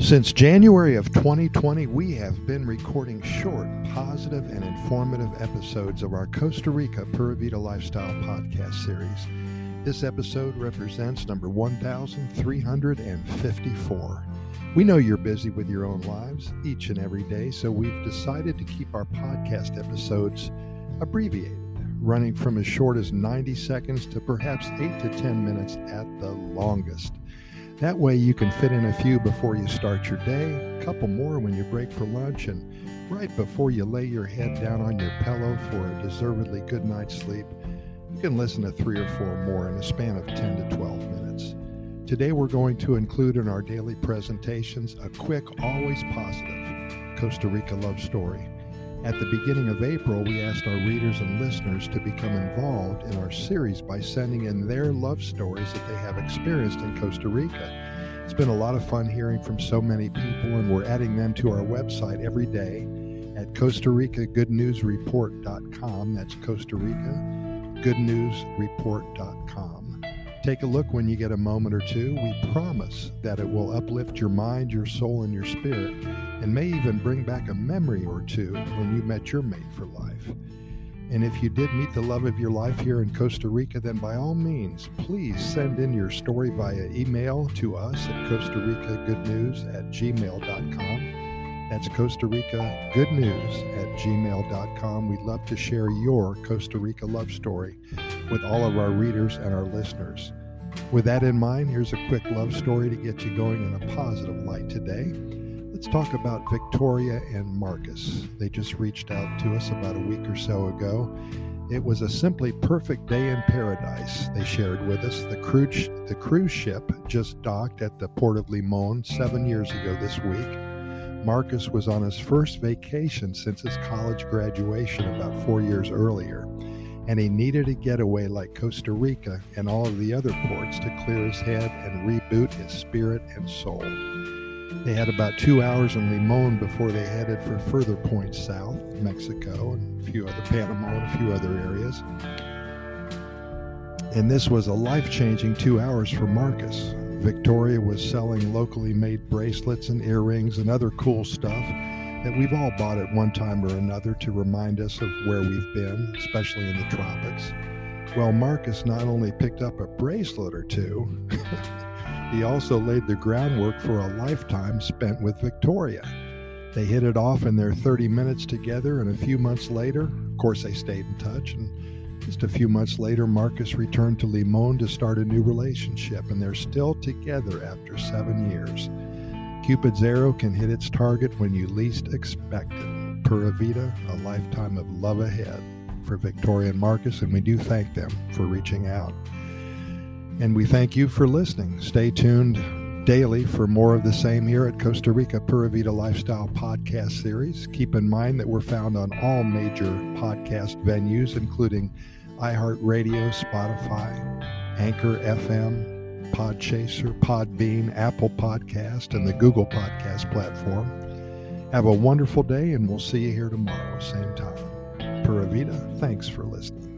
Since January of 2020, we have been recording short, positive, and informative episodes of our Costa Rica Pura Vida Lifestyle podcast series. This episode represents number 1354. We know you're busy with your own lives each and every day, so we've decided to keep our podcast episodes abbreviated, running from as short as 90 seconds to perhaps 8 to 10 minutes at the longest. That way you can fit in a few before you start your day, a couple more when you break for lunch, and right before you lay your head down on your pillow for a deservedly good night's sleep. You can listen to three or four more in a span of 10 to 12 minutes. Today we're going to include in our daily presentations a quick, always positive Costa Rica love story. At the beginning of April, we asked our readers and listeners to become involved in our series by sending in their love stories that they have experienced in Costa Rica. It's been a lot of fun hearing from so many people, and we're adding them to our website every day at Costa Rica Good News Report.com. That's Costa Rica Good News Report.com. Take a look when you get a moment or two. We promise that it will uplift your mind, your soul, and your spirit, and may even bring back a memory or two when you met your mate for life. And if you did meet the love of your life here in Costa Rica, then by all means, please send in your story via email to us at Costa Rica Good News at gmail.com. That's Costa Rica Good News at gmail.com. We'd love to share your Costa Rica love story with all of our readers and our listeners. With that in mind, here's a quick love story to get you going in a positive light today. Let's talk about Victoria and Marcus. They just reached out to us about a week or so ago. It was a simply perfect day in paradise, they shared with us. The cruise, the cruise ship just docked at the port of Limon seven years ago this week. Marcus was on his first vacation since his college graduation about four years earlier and he needed a getaway like Costa Rica and all of the other ports to clear his head and reboot his spirit and soul. They had about two hours in Limon before they headed for further points south, Mexico, and a few other Panama and a few other areas. And this was a life changing two hours for Marcus. Victoria was selling locally made bracelets and earrings and other cool stuff that we've all bought at one time or another to remind us of where we've been, especially in the tropics. Well, Marcus not only picked up a bracelet or two, he also laid the groundwork for a lifetime spent with Victoria. They hit it off in their 30 minutes together, and a few months later, of course, they stayed in touch. And just a few months later, Marcus returned to Limon to start a new relationship, and they're still together after seven years. Cupid's arrow can hit its target when you least expect it. Pura Vida, a lifetime of love ahead for Victoria and Marcus, and we do thank them for reaching out. And we thank you for listening. Stay tuned daily for more of the same here at Costa Rica Pura Vida Lifestyle Podcast Series. Keep in mind that we're found on all major podcast venues, including iHeartRadio, Spotify, Anchor FM, Podchaser, Podbean, Apple Podcast, and the Google Podcast platform. Have a wonderful day, and we'll see you here tomorrow, same time. Pura Vida, thanks for listening.